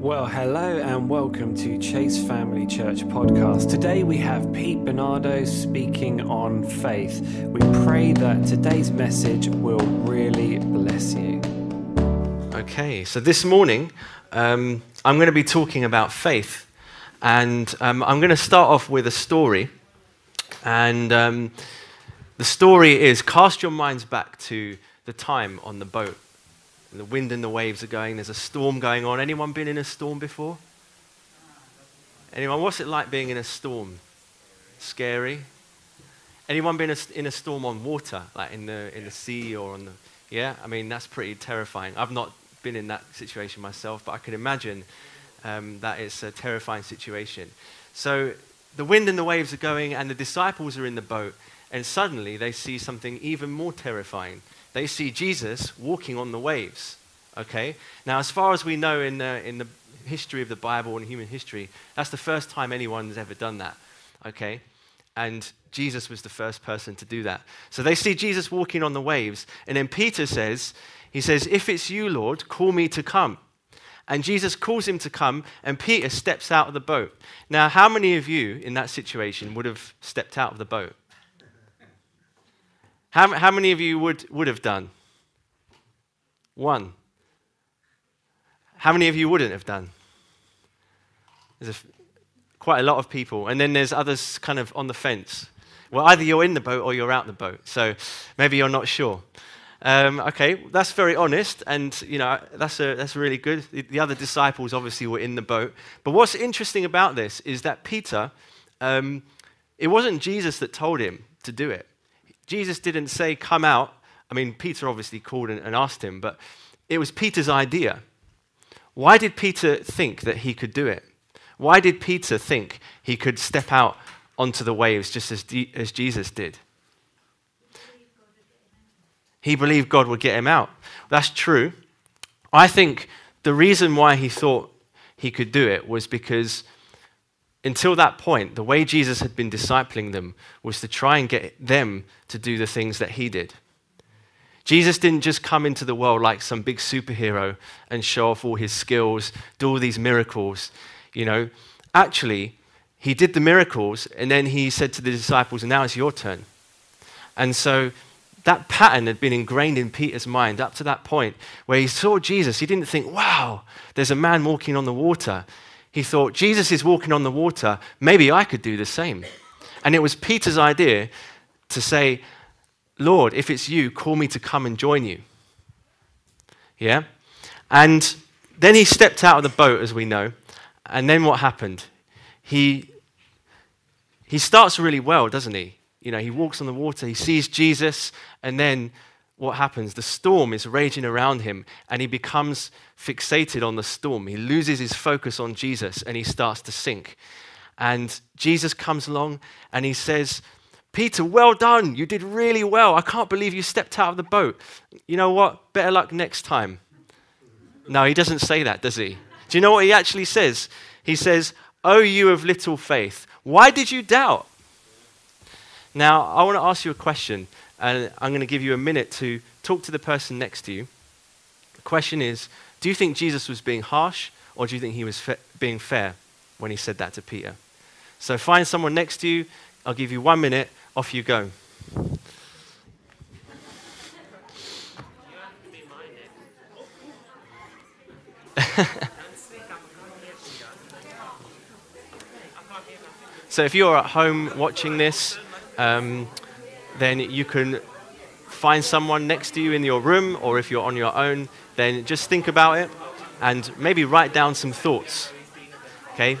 Well, hello and welcome to Chase Family Church podcast. Today we have Pete Bernardo speaking on faith. We pray that today's message will really bless you. Okay, so this morning um, I'm going to be talking about faith. And um, I'm going to start off with a story. And um, the story is cast your minds back to the time on the boat and the wind and the waves are going. There's a storm going on. Anyone been in a storm before? Anyone? What's it like being in a storm? Scary. Anyone been in a storm on water, like in the in the sea or on the? Yeah, I mean that's pretty terrifying. I've not been in that situation myself, but I can imagine um, that it's a terrifying situation. So the wind and the waves are going, and the disciples are in the boat, and suddenly they see something even more terrifying they see Jesus walking on the waves. Okay? Now, as far as we know in the, in the history of the Bible and human history, that's the first time anyone's ever done that. Okay? And Jesus was the first person to do that. So they see Jesus walking on the waves. And then Peter says, He says, If it's you, Lord, call me to come. And Jesus calls him to come, and Peter steps out of the boat. Now, how many of you in that situation would have stepped out of the boat? How, how many of you would, would have done? One. How many of you wouldn't have done? There's quite a lot of people. And then there's others kind of on the fence. Well, either you're in the boat or you're out the boat. So maybe you're not sure. Um, okay, that's very honest, and you know that's a, that's really good. The, the, other disciples obviously were in the boat, but what's interesting about this is that Peter, um, it wasn't Jesus that told him to do it. Jesus didn't say, Come out. I mean, Peter obviously called and, asked him, but it was Peter's idea. Why did Peter think that he could do it? Why did Peter think he could step out onto the waves just as, D- as Jesus did? He believed God would get him out. That's true. I think the reason why he thought he could do it was because until that point, the way Jesus had been discipling them was to try and get them to do the things that he did. Jesus didn't just come into the world like some big superhero and show off all his skills, do all these miracles. You know, actually, he did the miracles and then he said to the disciples, Now it's your turn. And so that pattern had been ingrained in Peter's mind up to that point where he saw Jesus. He didn't think, Wow, there's a man walking on the water he thought, Jesus is walking on the water. Maybe I could do the same. And it was Peter's idea to say, Lord, if it's you, call me to come and join you. Yeah? And then he stepped out of the boat, as we know. And then what happened? He, he starts really well, doesn't he? You know, he walks on the water, he sees Jesus, and then what happens? The storm is raging around him, and he becomes fixated on the storm. He loses his focus on Jesus and he starts to sink. And Jesus comes along and he says, Peter, well done. You did really well. I can't believe you stepped out of the boat. You know what? Better luck next time. No, he doesn't say that, does he? Do you know what he actually says? He says, Oh, you of little faith, why did you doubt? Now, I want to ask you a question, and I'm going to give you a minute to talk to the person next to you. The question is Do you think Jesus was being harsh, or do you think he was fa- being fair when he said that to Peter? So find someone next to you. I'll give you one minute. Off you go. so if you're at home watching this, um, then you can find someone next to you in your room, or if you're on your own, then just think about it and maybe write down some thoughts. Okay?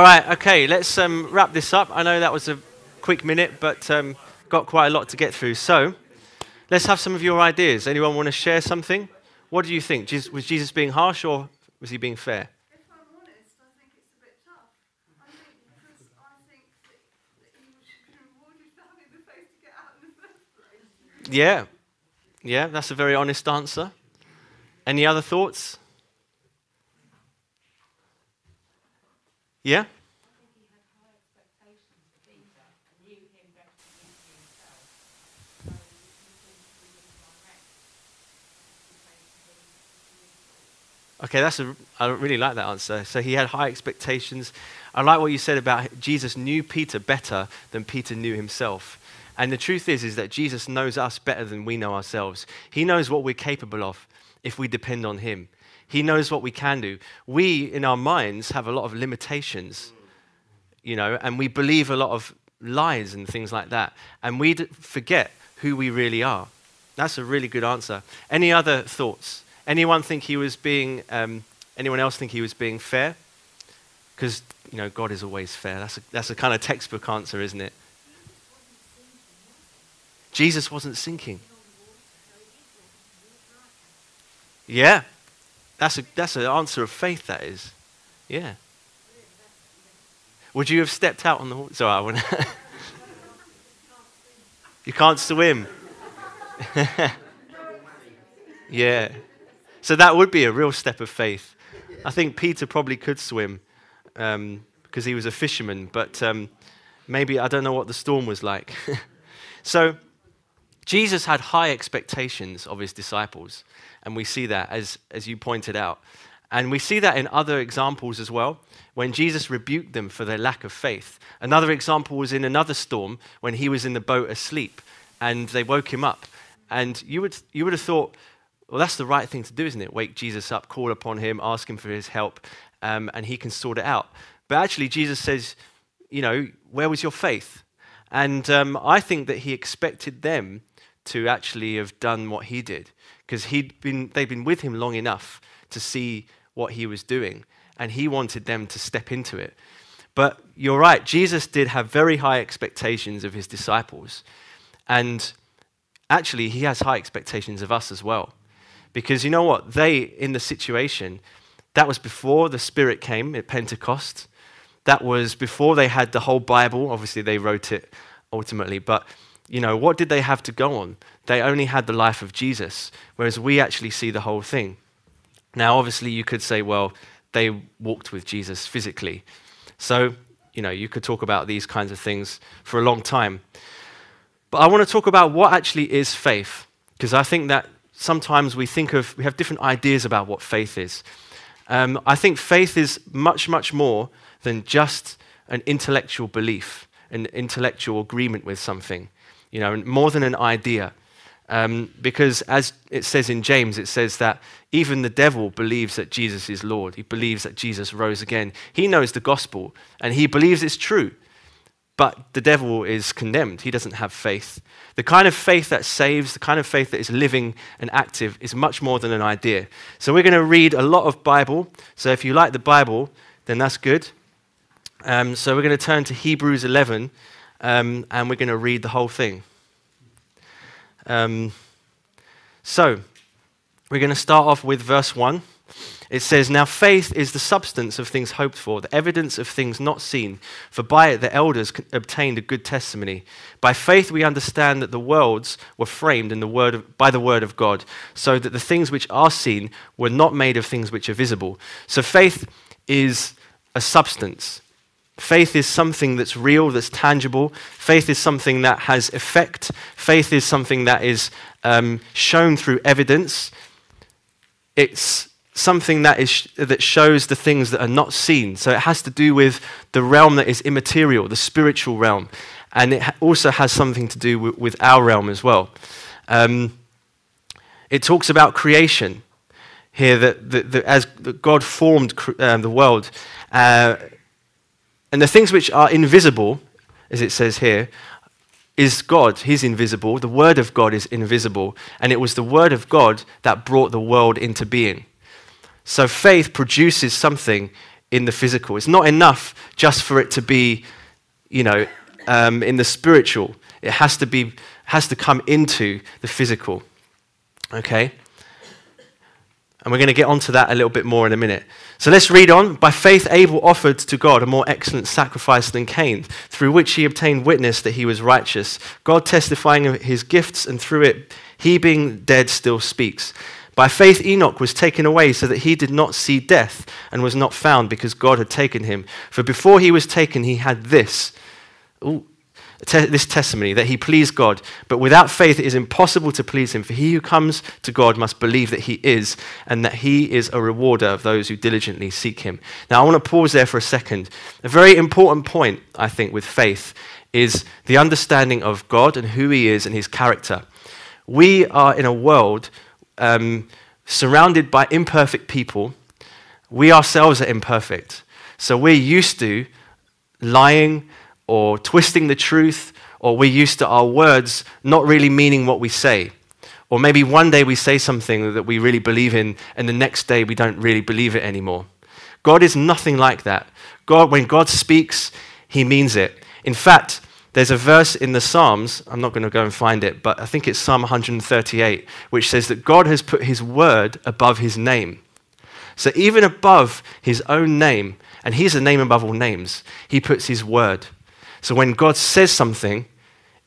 All right, okay, let's um, wrap this up. I know that was a quick minute, but um, got quite a lot to get through. So let's have some of your ideas. Anyone want to share something? What do you think? Was Jesus being harsh or was he being fair? If I'm honest, I think it's a bit tough. I think because I think that, that he should be rewarded for having the faith to get out in the first place. Yeah, yeah, that's a very honest answer. Any other thoughts? Yeah? Okay, that's a. I really like that answer. So he had high expectations. I like what you said about Jesus knew Peter better than Peter knew himself. And the truth is, is that Jesus knows us better than we know ourselves. He knows what we're capable of if we depend on him. He knows what we can do. We, in our minds, have a lot of limitations, you know, and we believe a lot of lies and things like that. And we forget who we really are. That's a really good answer. Any other thoughts? Anyone think he was being, um, anyone else think he was being fair? Because, you know, God is always fair. That's a, that's a kind of textbook answer, isn't it? Jesus wasn't sinking. Yeah. That's, a, that's an answer of faith, that is. Yeah. Would you have stepped out on the water? Sorry, I wouldn't. you can't swim. yeah. So that would be a real step of faith. I think Peter probably could swim um, because he was a fisherman, but um, maybe I don't know what the storm was like. so Jesus had high expectations of his disciples, and we see that as, as you pointed out. And we see that in other examples as well, when Jesus rebuked them for their lack of faith. Another example was in another storm when he was in the boat asleep and they woke him up. And you would, you would have thought, well, that's the right thing to do, isn't it? Wake Jesus up, call upon him, ask him for his help, um, and he can sort it out. But actually, Jesus says, you know, where was your faith? And um, I think that he expected them to actually have done what he did because he'd been, they'd been with him long enough to see what he was doing, and he wanted them to step into it. But you're right, Jesus did have very high expectations of his disciples. And actually, he has high expectations of us as well. Because you know what? They, in the situation, that was before the Spirit came at Pentecost. That was before they had the whole Bible. Obviously, they wrote it ultimately. But, you know, what did they have to go on? They only had the life of Jesus, whereas we actually see the whole thing. Now, obviously, you could say, well, they walked with Jesus physically. So, you know, you could talk about these kinds of things for a long time. But I want to talk about what actually is faith, because I think that sometimes we think of, we have different ideas about what faith is. Um, I think faith is much, much more than just an intellectual belief, an intellectual agreement with something, you know, more than an idea. Um, because as it says in James, it says that even the devil believes that Jesus is Lord. He believes that Jesus rose again. He knows the gospel and he believes it's true. But the devil is condemned. He doesn't have faith. The kind of faith that saves, the kind of faith that is living and active, is much more than an idea. So we're going to read a lot of Bible. So if you like the Bible, then that's good. Um, so we're going to turn to Hebrews 11 um, and we're going to read the whole thing. Um, so we're going to start off with verse 1. It says, Now faith is the substance of things hoped for, the evidence of things not seen, for by it the elders obtained a good testimony. By faith we understand that the worlds were framed in the word of, by the word of God, so that the things which are seen were not made of things which are visible. So faith is a substance. Faith is something that's real, that's tangible. Faith is something that has effect. Faith is something that is um, shown through evidence. It's something that, is, that shows the things that are not seen. So it has to do with the realm that is immaterial, the spiritual realm. And it also has something to do with, with our realm as well. Um, it talks about creation here, that, that, that as God formed um, the world. Uh, and the things which are invisible, as it says here, is God. He's invisible. The Word of God is invisible. And it was the Word of God that brought the world into being. So faith produces something in the physical. It's not enough just for it to be, you know, um, in the spiritual. It has to be has to come into the physical. Okay? And we're going to get onto that a little bit more in a minute. So let's read on. By faith, Abel offered to God a more excellent sacrifice than Cain, through which he obtained witness that he was righteous, God testifying of his gifts, and through it, he being dead still speaks. By faith, Enoch was taken away so that he did not see death and was not found because God had taken him. For before he was taken, he had this. Ooh, te- this testimony that he pleased God. But without faith, it is impossible to please him. For he who comes to God must believe that he is, and that he is a rewarder of those who diligently seek him. Now, I want to pause there for a second. A very important point, I think, with faith is the understanding of God and who he is and his character. We are in a world um, surrounded by imperfect people. We ourselves are imperfect. So we're used to lying or twisting the truth, or we're used to our words not really meaning what we say. Or maybe one day we say something that we really believe in, and the next day we don't really believe it anymore. God is nothing like that. God, when God speaks, he means it. In fact, there's a verse in the Psalms, I'm not going to go and find it, but I think it's Psalm 138, which says that God has put his word above his name. So even above his own name, and he's a name above all names, he puts his word. So when God says something,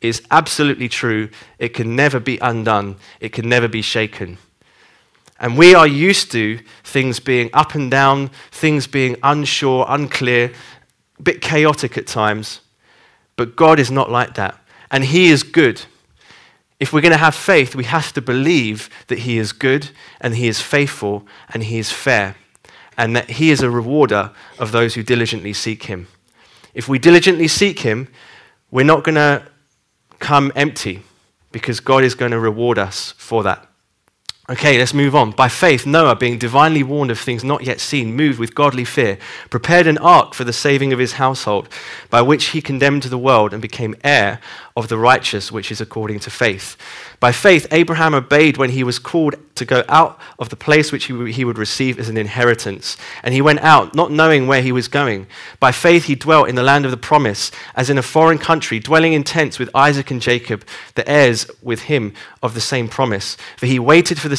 is absolutely true. It can never be undone. It can never be shaken. And we are used to things being up and down, things being unsure, unclear, a bit chaotic at times. But God is not like that. And He is good. If we're going to have faith, we have to believe that He is good and He is faithful and He is fair and that He is a rewarder of those who diligently seek Him. If we diligently seek Him, we're not going to come empty because God is going to reward us for that. Okay, let's move on. By faith, Noah, being divinely warned of things not yet seen, moved with godly fear, prepared an ark for the saving of his household, by which he condemned the world and became heir of the righteous, which is according to faith. By faith, Abraham obeyed when he was called to go out of the place which he would receive as an inheritance. And he went out, not knowing where he was going. By faith, he dwelt in the land of the promise, as in a foreign country, dwelling in tents with Isaac and Jacob, the heirs with him of the same promise. For he waited for the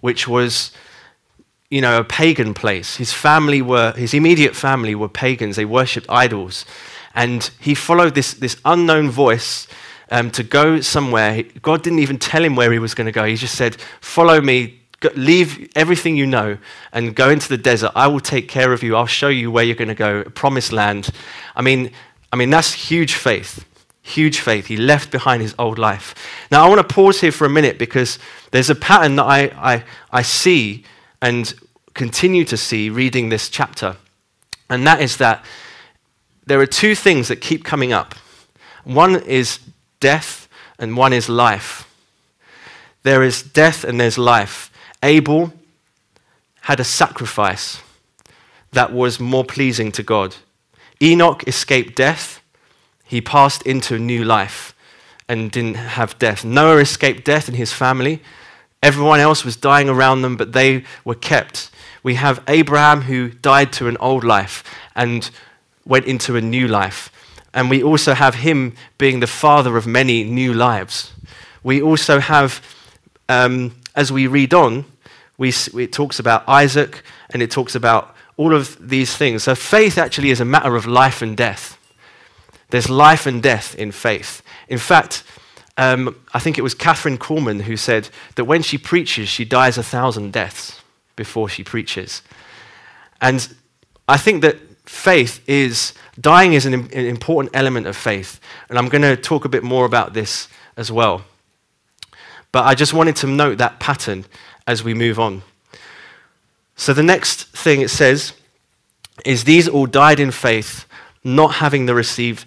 which was you know, a pagan place. His family were, his immediate family were pagans. They worshipped idols. And he followed this, this unknown voice um, to go somewhere. God didn't even tell him where he was going to go. He just said, Follow me, go, leave everything you know, and go into the desert. I will take care of you. I'll show you where you're going to go, promised land. I mean, I mean, that's huge faith. Huge faith. He left behind his old life. Now, I want to pause here for a minute because there's a pattern that I, I, I see and continue to see reading this chapter. And that is that there are two things that keep coming up one is death, and one is life. There is death and there's life. Abel had a sacrifice that was more pleasing to God. Enoch escaped death, he passed into a new life and didn't have death. Noah escaped death in his family Everyone else was dying around them, but they were kept. We have Abraham who died to an old life and went into a new life. And we also have him being the father of many new lives. We also have, um, as we read on, we, it talks about Isaac and it talks about all of these things. So faith actually is a matter of life and death. There's life and death in faith. In fact, um, I think it was Kathryn Kuhlman who said that when she preaches, she dies a thousand deaths before she preaches. And I think that faith is, dying is an, an important element of faith. And I'm going to talk a bit more about this as well. But I just wanted to note that pattern as we move on. So the next thing it says is these all died in faith, not having the received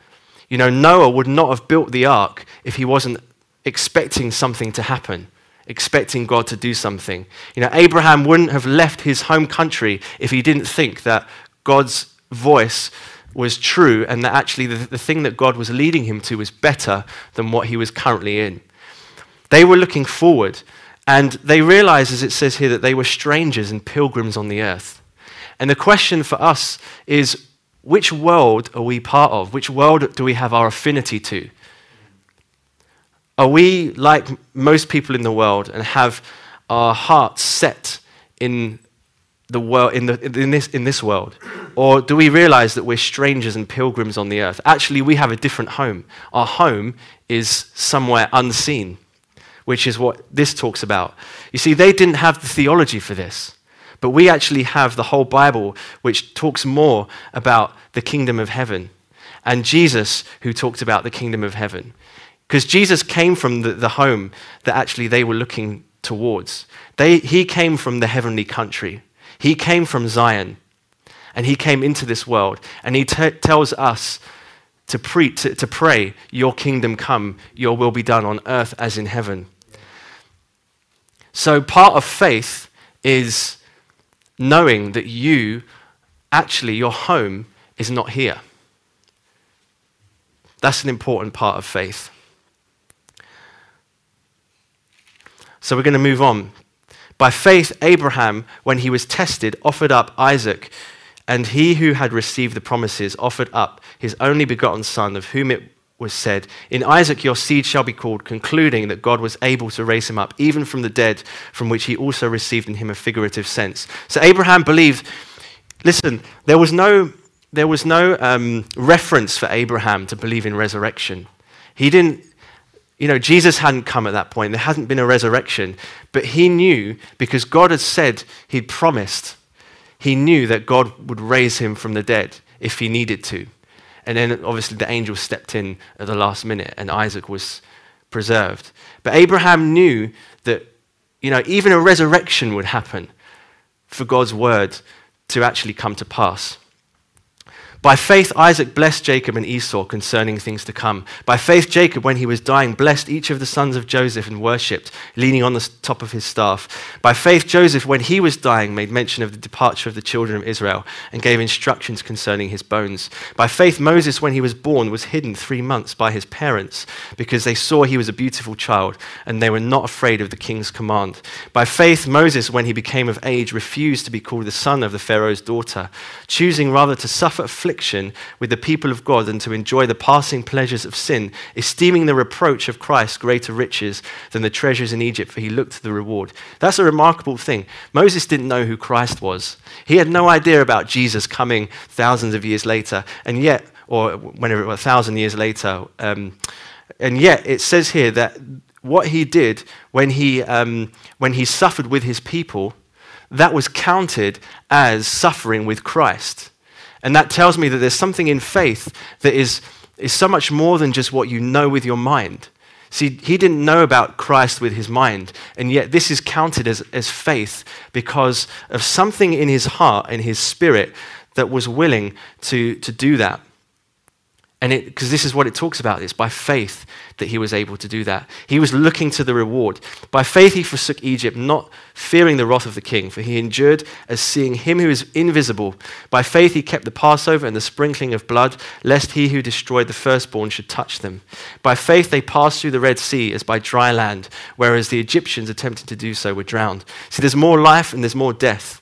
You know, Noah would not have built the ark if he wasn't expecting something to happen, expecting God to do something. You know, Abraham wouldn't have left his home country if he didn't think that God's voice was true and that actually the, the thing that God was leading him to was better than what he was currently in. They were looking forward and they realized, as it says here, that they were strangers and pilgrims on the earth. And the question for us is which world are we part of? Which world do we have our affinity to? Are we like most people in the world and have our hearts set in the world in, the, in, this, in this world? Or do we realize that we're strangers and pilgrims on the earth? Actually, we have a different home. Our home is somewhere unseen, which is what this talks about. You see, they didn't have the theology for this, but we actually have the whole Bible, which talks more about the kingdom of heaven, and Jesus, who talked about the kingdom of heaven. Because Jesus came from the, the home that actually they were looking towards. They, he came from the heavenly country. He came from Zion and he came into this world and he t- tells us to, pre- to, to pray, Your kingdom come, your will be done on earth as in heaven. So, part of faith is knowing that you, actually, your home is not here. That's an important part of faith. So, we're going to move on by faith, Abraham, when he was tested, offered up Isaac, and he who had received the promises offered up his only begotten son, of whom it was said, In Isaac your seed shall be called, concluding that God was able to raise him up, even from the dead, from which he also received in him a figurative sense. So Abraham believed, listen, there was no, there was no um, reference for Abraham to believe in resurrection. He didn't you know, Jesus hadn't come at that point. There hadn't been a resurrection. But he knew, because God had said, he'd promised, he knew that God would raise him from the dead if he needed to. And then obviously the angel stepped in at the last minute and Isaac was preserved. But Abraham knew that, you know, even a resurrection would happen for God's word to actually come to pass. By faith, Isaac blessed Jacob and Esau concerning things to come. By faith, Jacob, when he was dying, blessed each of the sons of Joseph and worshipped, leaning on the top of his staff. By faith, Joseph, when he was dying, made mention of the departure of the children of Israel and gave instructions concerning his bones. By faith, Moses, when he was born, was hidden three months by his parents because they saw he was a beautiful child and they were not afraid of the king's command. By faith, Moses, when he became of age, refused to be called the son of the Pharaoh's daughter, choosing rather to suffer affliction affliction with the people of God and to enjoy the passing pleasures of sin, esteeming the reproach of Christ greater riches than the treasures in Egypt, for he looked to the reward. That's a remarkable thing. Moses didn't know who Christ was, he had no idea about Jesus coming thousands of years later, and yet, or whenever, it was a thousand years later, um, and yet it says here that what he did when he, um, when he suffered with his people, that was counted as suffering with Christ. And that tells me that there's something in faith that is, is so much more than just what you know with your mind. See, he didn't know about Christ with his mind, and yet this is counted as, as faith because of something in his heart and his spirit that was willing to, to do that. And it, because this is what it talks about, it's by faith that he was able to do that. He was looking to the reward. By faith he forsook Egypt, not fearing the wrath of the king, for he endured as seeing him who is invisible. By faith he kept the Passover and the sprinkling of blood, lest he who destroyed the firstborn should touch them. By faith they passed through the Red Sea as by dry land, whereas the Egyptians attempting to do so were drowned. See, there's more life and there's more death.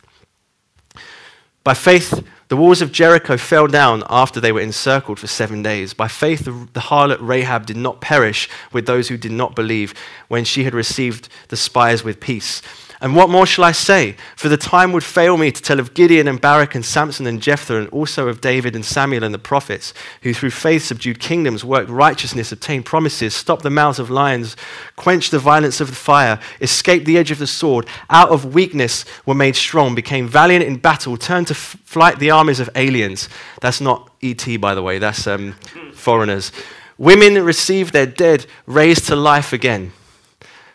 By faith, the walls of Jericho fell down after they were encircled for seven days. By faith, the, harlot Rahab did not perish with those who did not believe when she had received the spies with peace. And what more shall I say? For the time would fail me to tell of Gideon and Barak and Samson and Jephthah, and also of David and Samuel and the prophets, who through faith subdued kingdoms, worked righteousness, obtained promises, stopped the mouths of lions, quenched the violence of the fire, escaped the edge of the sword, out of weakness were made strong, became valiant in battle, turned to f- flight the armies of aliens. That's not E.T., by the way, that's um, foreigners. Women received their dead raised to life again.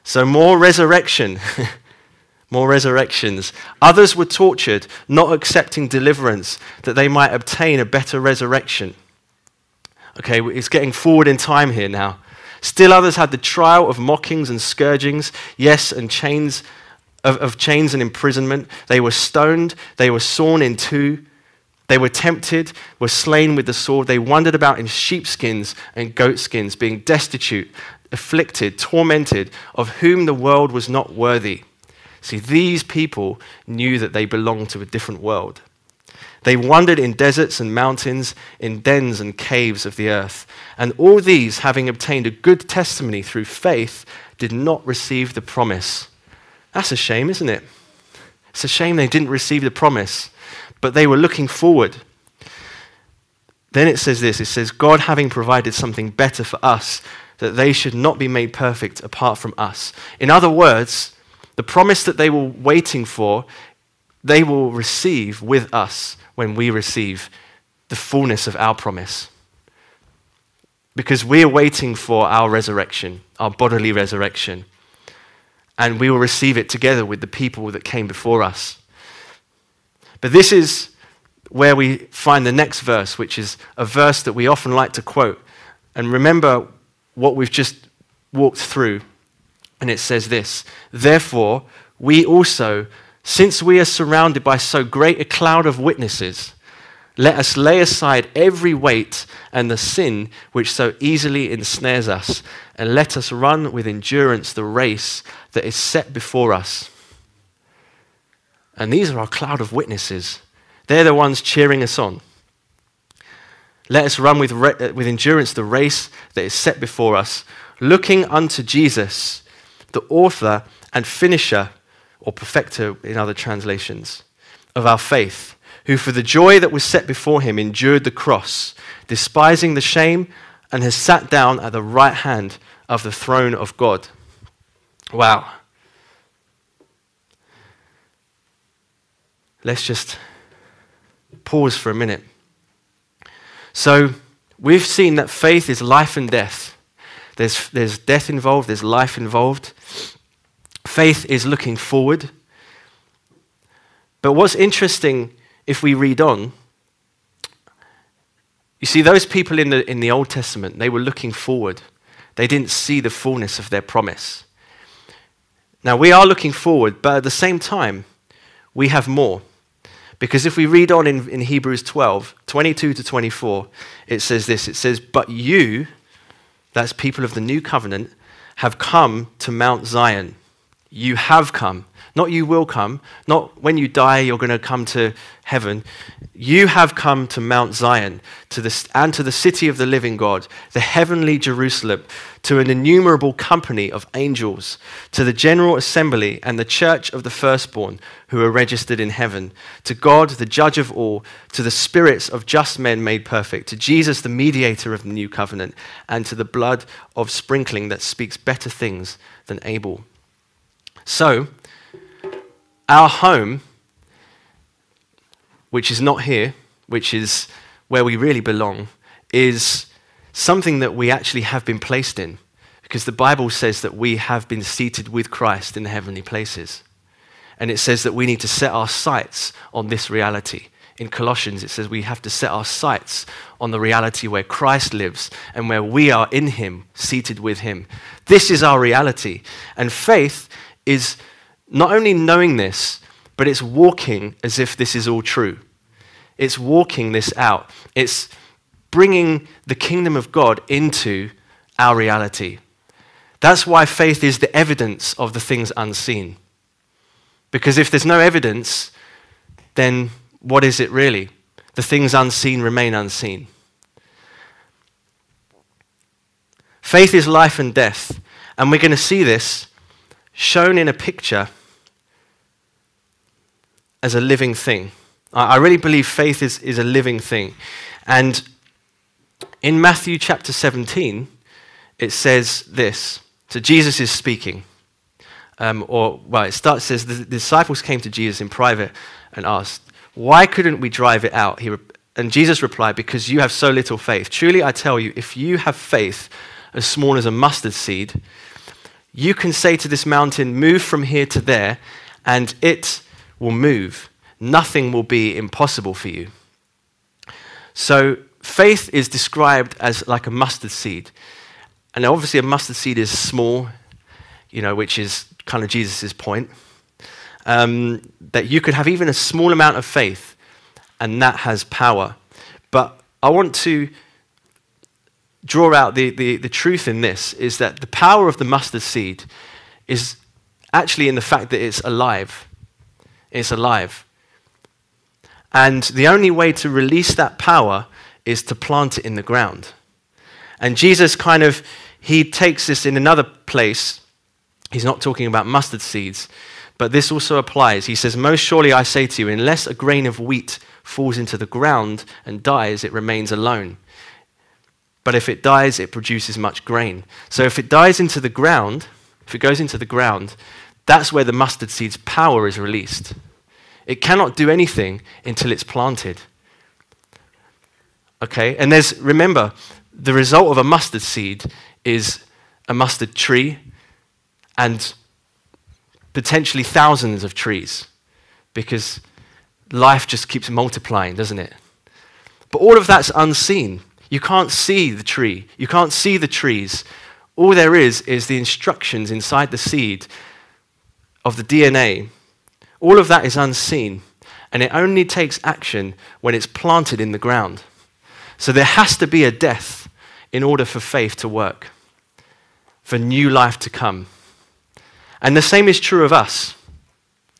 So more resurrection. more resurrections. Others were tortured, not accepting deliverance, that they might obtain a better resurrection. Okay, it's getting forward in time here now. Still others had the trial of mockings and scourgings, yes, and chains of, of chains and imprisonment. They were stoned, they were sawn in two. They were tempted, were slain with the sword. They wandered about in sheepskins and goatskins, being destitute, afflicted, tormented, of whom the world was not worthy. See, these people knew that they belonged to a different world. They wandered in deserts and mountains, in dens and caves of the earth. And all these, having obtained a good testimony through faith, did not receive the promise. That's a shame, isn't it? It's a shame they didn't receive the promise, but they were looking forward. Then it says this it says, God having provided something better for us, that they should not be made perfect apart from us. In other words, the promise that they were waiting for, they will receive with us when we receive the fullness of our promise. Because we are waiting for our resurrection, our bodily resurrection. And we will receive it together with the people that came before us. But this is where we find the next verse, which is a verse that we often like to quote. And remember what we've just walked through and it says this Therefore, we also, since we are surrounded by so great a cloud of witnesses, let us lay aside every weight and the sin which so easily ensnares us, and let us run with endurance the race that is set before us. And these are our cloud of witnesses. They're the ones cheering us on. Let us run with, re- uh, with endurance the race that is set before us, looking unto Jesus the author and finisher, or perfecter in other translations, of our faith, who for the joy that was set before him endured the cross, despising the shame, and has sat down at the right hand of the throne of God. Wow. Let's just pause for a minute. So, we've seen that faith is life and death. There's, there's death involved, there's life involved. Faith is looking forward. But what's interesting if we read on, you see, those people in the, in the Old Testament, they were looking forward. They didn't see the fullness of their promise. Now, we are looking forward, but at the same time, we have more. Because if we read on in, in Hebrews 12, 22 to 24, it says this it says, But you, that's people of the new covenant, have come to Mount Zion. You have come. Not you will come. Not when you die, you're going to come to heaven. You have come to Mount Zion to the, and to the city of the living God, the heavenly Jerusalem, to an innumerable company of angels, to the general assembly and the church of the firstborn who are registered in heaven, to God, the judge of all, to the spirits of just men made perfect, to Jesus, the mediator of the new covenant, and to the blood of sprinkling that speaks better things than Abel. So, our home, which is not here, which is where we really belong, is something that we actually have been placed in. Because the Bible says that we have been seated with Christ in the heavenly places. And it says that we need to set our sights on this reality. In Colossians, it says we have to set our sights on the reality where Christ lives and where we are in Him, seated with Him. This is our reality. And faith is not only knowing this, but it's walking as if this is all true. It's walking this out. It's bringing the kingdom of God into our reality. That's why faith is the evidence of the things unseen. Because if there's no evidence, then what is it really? The things unseen remain unseen. Faith is life and death. And we're going to see this shown in a picture as a living thing. I, really believe faith is, is a living thing. And in Matthew chapter 17, it says this. So Jesus is speaking. Um, or, well, it starts, says, the, disciples came to Jesus in private and asked, Why couldn't we drive it out? He, and Jesus replied, Because you have so little faith. Truly, I tell you, if you have faith as small as a mustard seed, you can say to this mountain, Move from here to there, and it will move. Nothing will be impossible for you. So, faith is described as like a mustard seed. And obviously, a mustard seed is small, you know, which is kind of Jesus' point. Um, that you could have even a small amount of faith, and that has power. But I want to draw out the, the, the truth in this is that the power of the mustard seed is actually in the fact that it's alive. It's alive. And the only way to release that power is to plant it in the ground. And Jesus kind of, he takes this in another place. He's not talking about mustard seeds, but this also applies. He says, Most surely I say to you, unless a grain of wheat falls into the ground and dies, it remains alone. But if it dies, it produces much grain. So if it dies into the ground, if it goes into the ground, that's where the mustard seed's power is released. It cannot do anything until it's planted. Okay? And there's, remember, the result of a mustard seed is a mustard tree and potentially thousands of trees because life just keeps multiplying, doesn't it? But all of that's unseen. You can't see the tree, you can't see the trees. All there is is the instructions inside the seed of the DNA. All of that is unseen, and it only takes action when it's planted in the ground. So there has to be a death in order for faith to work, for new life to come. And the same is true of us.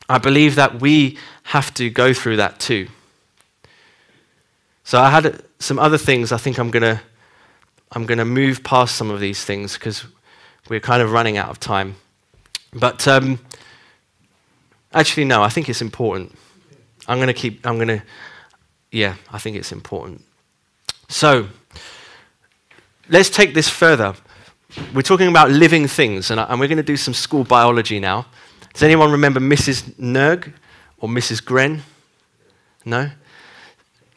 I believe that we have to go through that too. So I had some other things I think I'm going to I'm going to move past some of these things because we're kind of running out of time. But um, actually, no, I think it's important. I'm going to keep, I'm going to, yeah, I think it's important. So, let's take this further. We're talking about living things, and, and we're going to do some school biology now. Does anyone remember Mrs. Nerg or Mrs. Gren? No?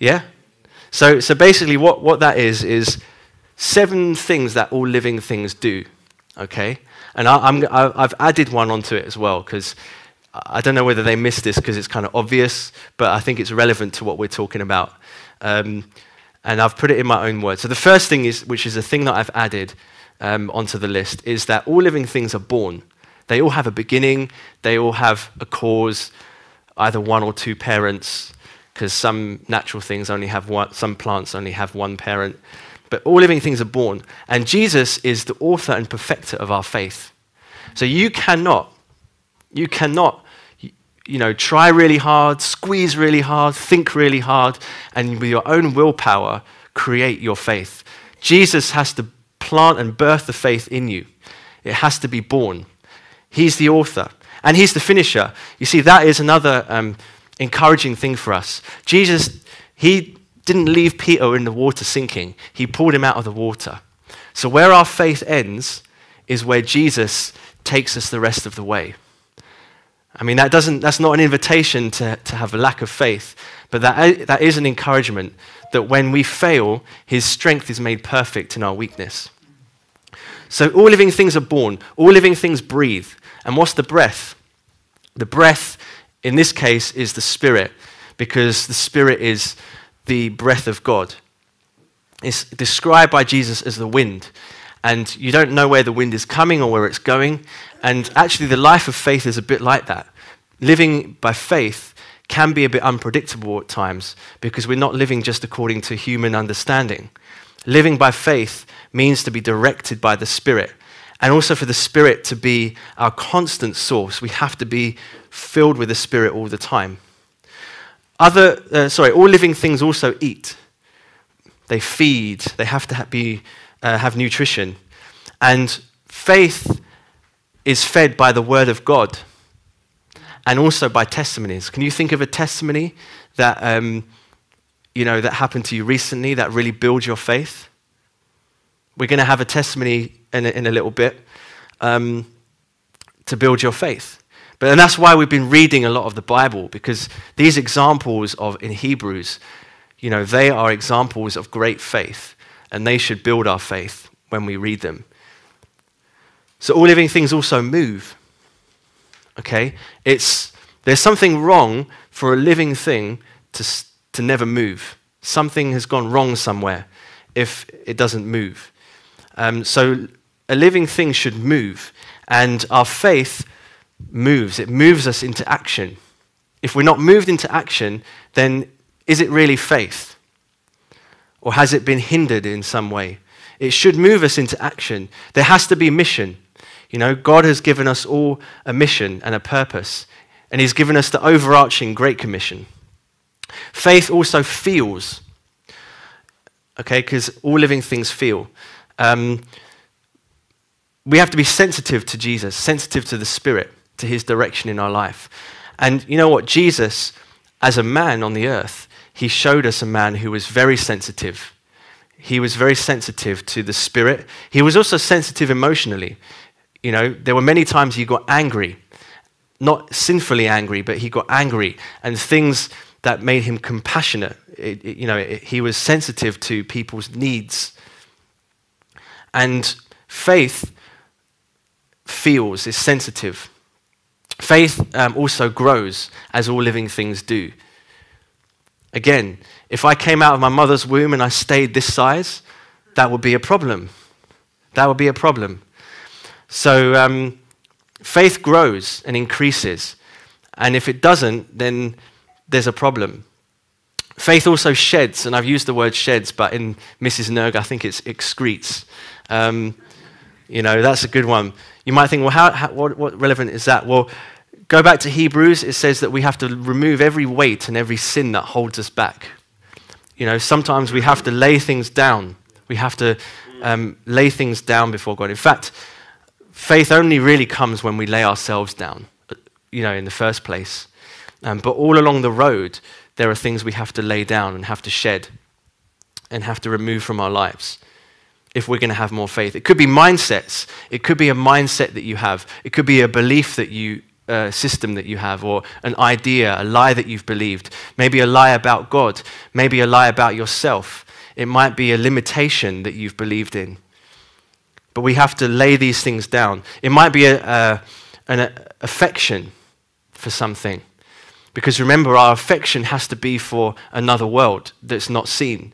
Yeah? So, so basically, what, what that is, is seven things that all living things do. Okay? And I, am I've added one onto it as well, because I don't know whether they missed this because it's kind of obvious, but I think it's relevant to what we're talking about. Um, and I've put it in my own words. So the first thing is, which is a thing that I've added um, onto the list, is that all living things are born. They all have a beginning, they all have a cause, either one or two parents, because some natural things only have one, some plants only have one parent. But all living things are born. And Jesus is the author and perfecter of our faith. So you cannot, you cannot, you know, try really hard, squeeze really hard, think really hard, and with your own willpower, create your faith. Jesus has to plant and birth the faith in you. It has to be born. He's the author. And he's the finisher. You see, that is another um, encouraging thing for us. Jesus, he didn't leave Peter in the water sinking, he pulled him out of the water. So, where our faith ends is where Jesus takes us the rest of the way. I mean, that doesn't, that's not an invitation to, to have a lack of faith, but that, that is an encouragement that when we fail, his strength is made perfect in our weakness. So, all living things are born, all living things breathe. And what's the breath? The breath in this case is the Spirit, because the Spirit is the breath of God. It's described by Jesus as the wind. And you don't know where the wind is coming or where it's going. And actually, the life of faith is a bit like that. Living by faith can be a bit unpredictable at times because we're not living just according to human understanding. Living by faith means to be directed by the Spirit and also for the Spirit to be our constant source. We have to be filled with the Spirit all the time. Other, uh, sorry, all living things also eat. They feed. They have to be, uh, have nutrition. And faith is fed by the Word of God. and also by testimonies. Can you think of a testimony that, um, you know, that happened to you recently that really builds your faith? We're going to have a testimony in a, in a little bit um, to build your faith. But and that's why we've been reading a lot of the Bible because these examples of in Hebrews, you know, they are examples of great faith, and they should build our faith when we read them. So all living things also move. Okay? It's, there's something wrong for a living thing to, to never move. Something has gone wrong somewhere if it doesn't move. Um, so a living thing should move, and our faith moves. It moves us into action. If we're not moved into action, then is it really faith? Or has it been hindered in some way? It should move us into action. There has to be mission. You know, God has given us all a mission and a purpose, and He's given us the overarching Great Commission. Faith also feels, okay, because all living things feel. Um, we have to be sensitive to Jesus, sensitive to the Spirit, to His direction in our life. And you know what? Jesus, as a man on the earth, He showed us a man who was very sensitive. He was very sensitive to the Spirit. He was also sensitive emotionally. You know, there were many times he got angry, not sinfully angry, but he got angry, and things that made him compassionate. It, it, you know, it, he was sensitive to people's needs. And faith feels, is sensitive. Faith um, also grows, as all living things do. Again, if I came out of my mother's womb and I stayed this size, that would be a problem. That would be a problem. So um, faith grows and increases. And if it doesn't, then there's a problem. Faith also sheds, and I've used the word sheds, but in Mrs. Nerg, I think it's excretes. Um, you know, that's a good one. You might think, well, how, how, what, what relevant is that? Well, go back to Hebrews. It says that we have to remove every weight and every sin that holds us back. You know, sometimes we have to lay things down. We have to um, lay things down before God. In fact, faith only really comes when we lay ourselves down, you know, in the first place. Um, but all along the road, there are things we have to lay down and have to shed and have to remove from our lives if we're going to have more faith. It could be mindsets. It could be a mindset that you have. It could be a belief that you, uh, system that you have, or an idea, a lie that you've believed. Maybe a lie about God. Maybe a lie about yourself. It might be a limitation that you've believed in. But we have to lay these things down. It might be a, a, an a, affection for something. Because remember, our affection has to be for another world that's not seen.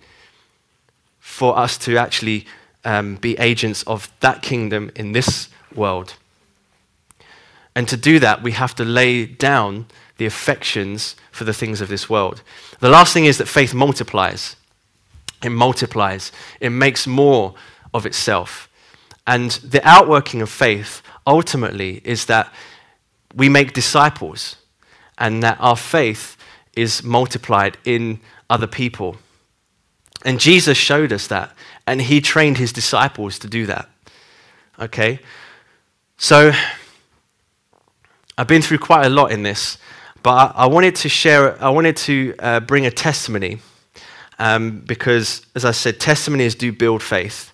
For us to actually um, be agents of that kingdom in this world. And to do that, we have to lay down the affections for the things of this world. The last thing is that faith multiplies. It multiplies, it makes more of itself. And the outworking of faith ultimately is that we make disciples and that our faith is multiplied in other people. And Jesus showed us that, and he trained his disciples to do that. Okay? So, I've been through quite a lot in this, but I, wanted to share, I wanted to uh, bring a testimony um, because, as I said, testimonies do build faith.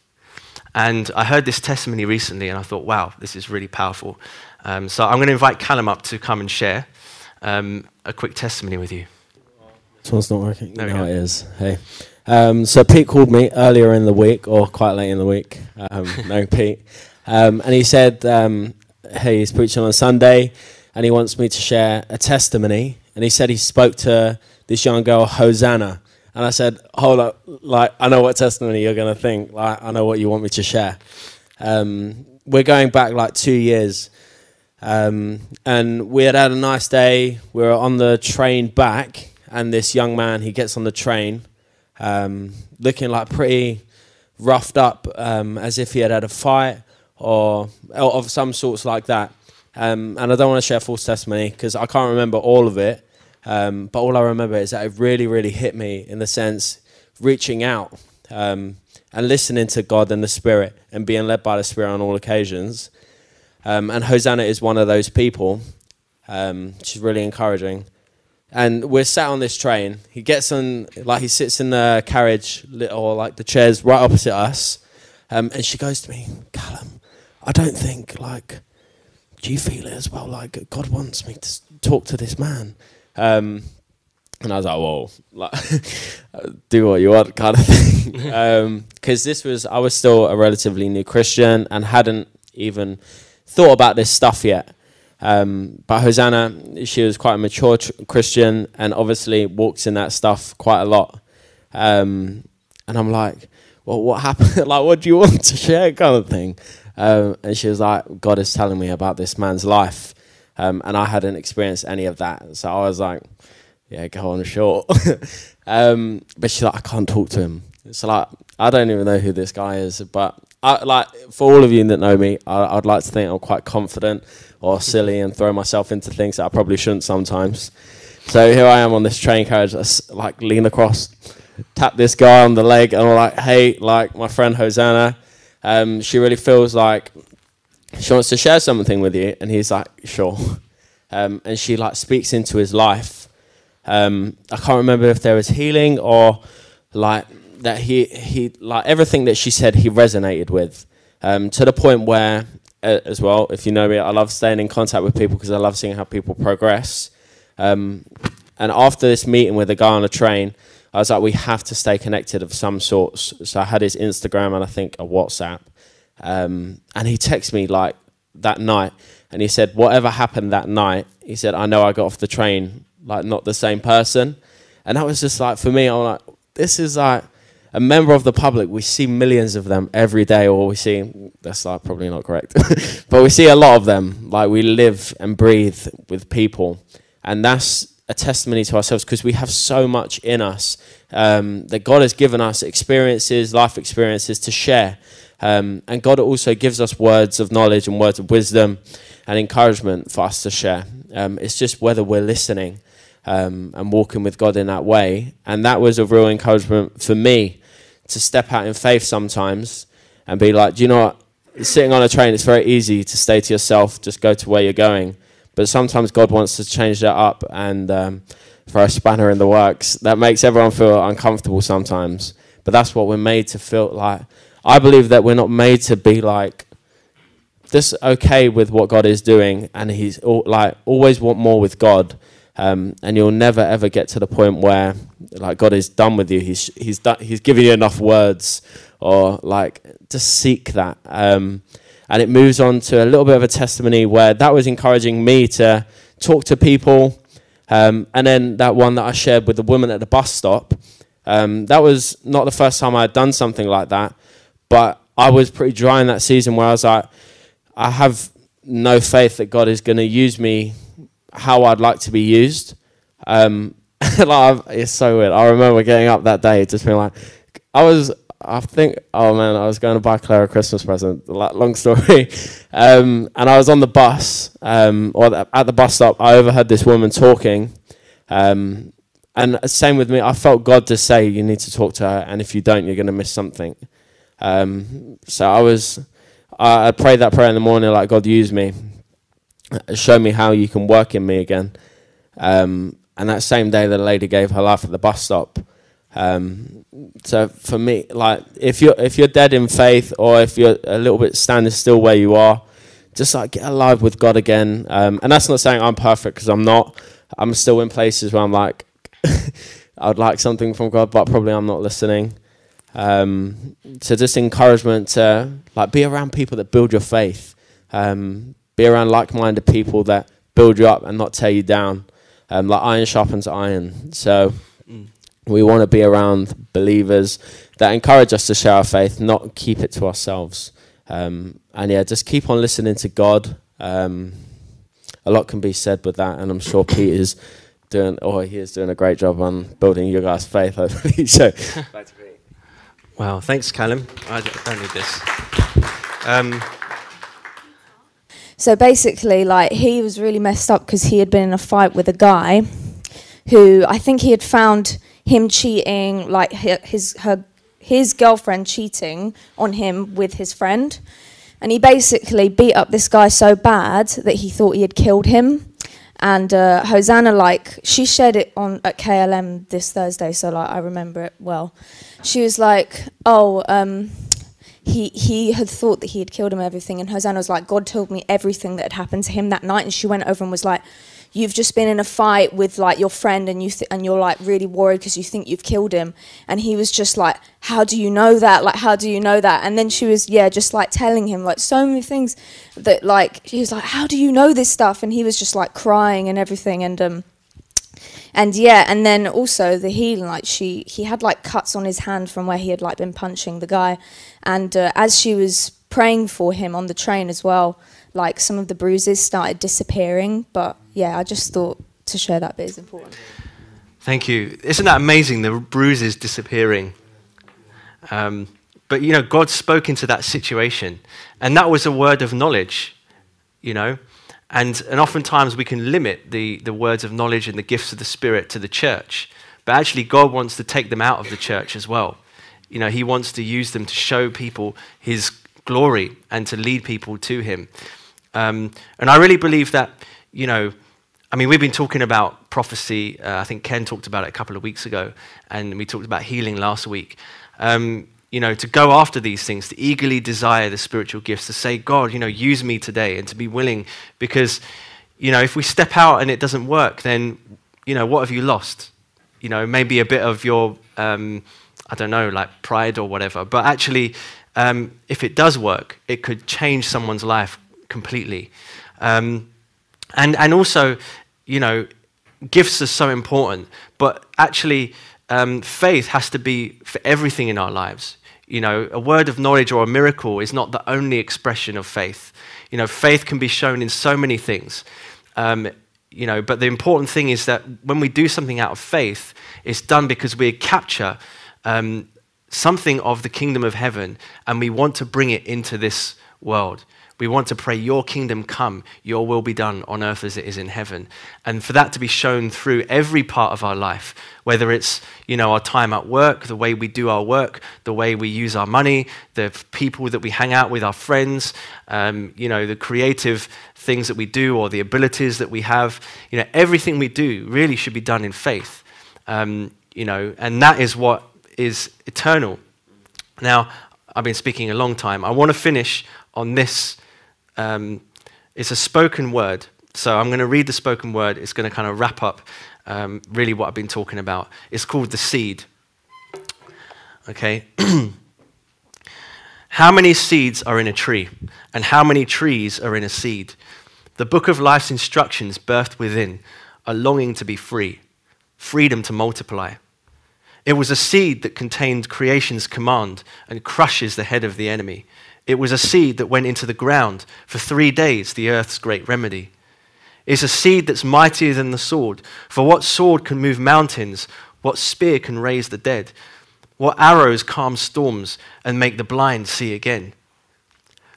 And I heard this testimony recently and I thought, wow, this is really powerful. Um, so I'm going to invite Callum up to come and share um, a quick testimony with you. This one's not working. There no, it is. Hey. Um, so Pete called me earlier in the week, or quite late in the week. Um, no, Pete. Um, and he said, um, hey, he's preaching on Sunday and he wants me to share a testimony. And he said he spoke to this young girl, Hosanna. And I said, hold up, like, I know what testimony you're going to think. Like, I know what you want me to share. Um, we're going back like two years. Um, and we had had a nice day. We were on the train back, and this young man, he gets on the train, um, looking like pretty roughed up, um, as if he had had a fight or, or of some sorts like that. Um, and I don't want to share false testimony because I can't remember all of it. Um, but all I remember is that it really, really hit me in the sense reaching out um, and listening to God and the Spirit and being led by the Spirit on all occasions. Um, and Hosanna is one of those people. She's really encouraging. And we're sat on this train. He gets on, like, he sits in the carriage or like the chairs right opposite us. Um, and she goes to me, Callum, I don't think, like, do you feel it as well? Like, God wants me to talk to this man. Um, and I was like, whoa, like, do what you want, kind of thing. Because this was, I was still a relatively new Christian and hadn't even thought about this stuff yet. Um, but Hosanna, she was quite a mature tr- Christian and obviously walks in that stuff quite a lot. Um, and I'm like, well, what happened? like, what do you want to share, kind of thing. Um, and she was like, God is telling me about this man's life. Um, and I hadn't experienced any of that. So I was like, yeah, go on short. um, but she's like, I can't talk to him. So like, I don't even know who this guy is, but I, like for all of you that know me, I, I'd like to think I'm quite confident or silly and throw myself into things that I probably shouldn't sometimes. So here I am on this train carriage, I like lean across, tap this guy on the leg, and I'm like, hey, like my friend Hosanna, um, she really feels like she wants to share something with you, and he's like, sure. Um, and she like speaks into his life. Um, I can't remember if there was healing or like that he he like everything that she said he resonated with um, to the point where uh, as well if you know me I love staying in contact with people because I love seeing how people progress. Um, and after this meeting with the guy on the train I was like we have to stay connected of some sorts. So I had his Instagram and I think a WhatsApp. Um, and he texted me like that night and he said whatever happened that night he said I know I got off the train like not the same person. And that was just like for me I'm like this is like a member of the public we see millions of them every day or we see that's like probably not correct but we see a lot of them. Like we live and breathe with people and that's a testimony to ourselves because we have so much in us um, that god has given us experiences life experiences to share. Um, and god also gives us words of knowledge and words of wisdom and encouragement for us to share. Um, it's just whether we're listening um, and walking with God in that way. And that was a real encouragement for me to step out in faith sometimes and be like, do you know what? Sitting on a train, it's very easy to stay to yourself, just go to where you're going. But sometimes God wants to change that up and um, throw a spanner in the works. That makes everyone feel uncomfortable sometimes. But that's what we're made to feel like. I believe that we're not made to be like just okay with what God is doing, and He's all, like always want more with God. Um, and you'll never ever get to the point where like God is done with you. He's he's done, he's given you enough words, or like just seek that. Um, and it moves on to a little bit of a testimony where that was encouraging me to talk to people. Um, and then that one that I shared with the woman at the bus stop, um, that was not the first time I had done something like that, but I was pretty dry in that season where I was like, I have no faith that God is going to use me how I'd like to be used. Um, like it's so weird. I remember getting up that day, just being like, I was, I think, oh man, I was going to buy Claire a Christmas present. Long story. Um, and I was on the bus, um, or at the bus stop. I overheard this woman talking. Um, and same with me. I felt God to say, you need to talk to her, and if you don't, you're going to miss something. Um, so I was, I, I prayed that prayer in the morning, like God use me, show me how you can work in me again. Um, and that same day, the lady gave her life at the bus stop. Um, so for me, like if you're if you're dead in faith, or if you're a little bit standing still where you are, just like get alive with God again. Um, and that's not saying I'm perfect because I'm not. I'm still in places where I'm like, I'd like something from God, but probably I'm not listening. Um, so just encouragement to like be around people that build your faith. Um, be around like-minded people that build you up and not tear you down. Um, like iron sharpens iron. So we want to be around believers that encourage us to share our faith, not keep it to ourselves. Um, and yeah, just keep on listening to God. Um, a lot can be said with that, and I'm sure Pete is doing, or he is doing a great job on building your guys' faith. Hopefully, so back to Wow, thanks, Callum. I don't need this. So basically, like he was really messed up because he had been in a fight with a guy who I think he had found him cheating, like his her his girlfriend cheating on him with his friend, and he basically beat up this guy so bad that he thought he had killed him. And uh, Hosanna, like she shared it on at KLM this Thursday, so like I remember it well. She was like, "Oh, um, he he had thought that he had killed him, everything." And Hosanna was like, "God told me everything that had happened to him that night." And she went over and was like, "You've just been in a fight with like your friend, and you th- and you're like really worried because you think you've killed him." And he was just like, "How do you know that? Like, how do you know that?" And then she was yeah, just like telling him like so many things that like he was like, "How do you know this stuff?" And he was just like crying and everything, and um and yeah, and then also the healing, like she, he had like cuts on his hand from where he had like been punching the guy, and uh, as she was praying for him on the train as well, like some of the bruises started disappearing. But yeah, I just thought to share that bit is important. Thank you. Isn't that amazing? The bruises disappearing. Um, but you know, God spoke into that situation, and that was a word of knowledge. You know, and, and oftentimes we can limit the, the words of knowledge and the gifts of the Spirit to the church. But actually, God wants to take them out of the church as well. You know, He wants to use them to show people His glory and to lead people to Him. Um, and I really believe that, you know, I mean, we've been talking about prophecy. Uh, I think Ken talked about it a couple of weeks ago, and we talked about healing last week. Um, you know, to go after these things, to eagerly desire the spiritual gifts, to say, God, you know, use me today, and to be willing, because, you know, if we step out and it doesn't work, then, you know, what have you lost? You know, maybe a bit of your, um, I don't know, like pride or whatever. But actually, um, if it does work, it could change someone's life completely. Um, and, and also, you know, gifts are so important, but actually, um, faith has to be for everything in our lives. You know, a word of knowledge or a miracle is not the only expression of faith. You know, faith can be shown in so many things. Um, you know, but the important thing is that when we do something out of faith, it's done because we capture um, something of the kingdom of heaven and we want to bring it into this world. We want to pray, Your kingdom come, Your will be done on earth as it is in heaven. And for that to be shown through every part of our life, whether it's you know, our time at work, the way we do our work, the way we use our money, the people that we hang out with, our friends, um, you know, the creative things that we do or the abilities that we have. You know, everything we do really should be done in faith. Um, you know, and that is what is eternal. Now, I've been speaking a long time. I want to finish on this um, it's a spoken word. So I'm going to read the spoken word. It's going to kind of wrap up um, really what I've been talking about. It's called the seed. Okay? how many seeds are in a tree? And how many trees are in a seed? The book of life's instructions, birthed within, a longing to be free, freedom to multiply. It was a seed that contained creation's command and crushes the head of the enemy. It was a seed that went into the ground for three days, the earth's great remedy. It's a seed that's mightier than the sword. For what sword can move mountains? What spear can raise the dead? What arrows calm storms and make the blind see again?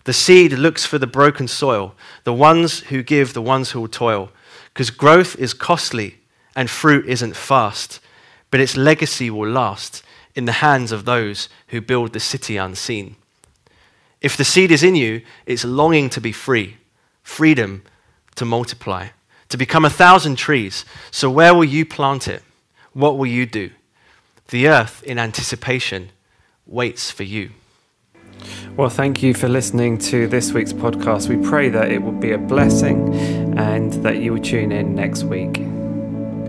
The seed looks for the broken soil, the ones who give, the ones who will toil. Because growth is costly and fruit isn't fast, but its legacy will last in the hands of those who build the city unseen. If the seed is in you, it's longing to be free, freedom to multiply, to become a thousand trees. So, where will you plant it? What will you do? The earth, in anticipation, waits for you. Well, thank you for listening to this week's podcast. We pray that it will be a blessing and that you will tune in next week.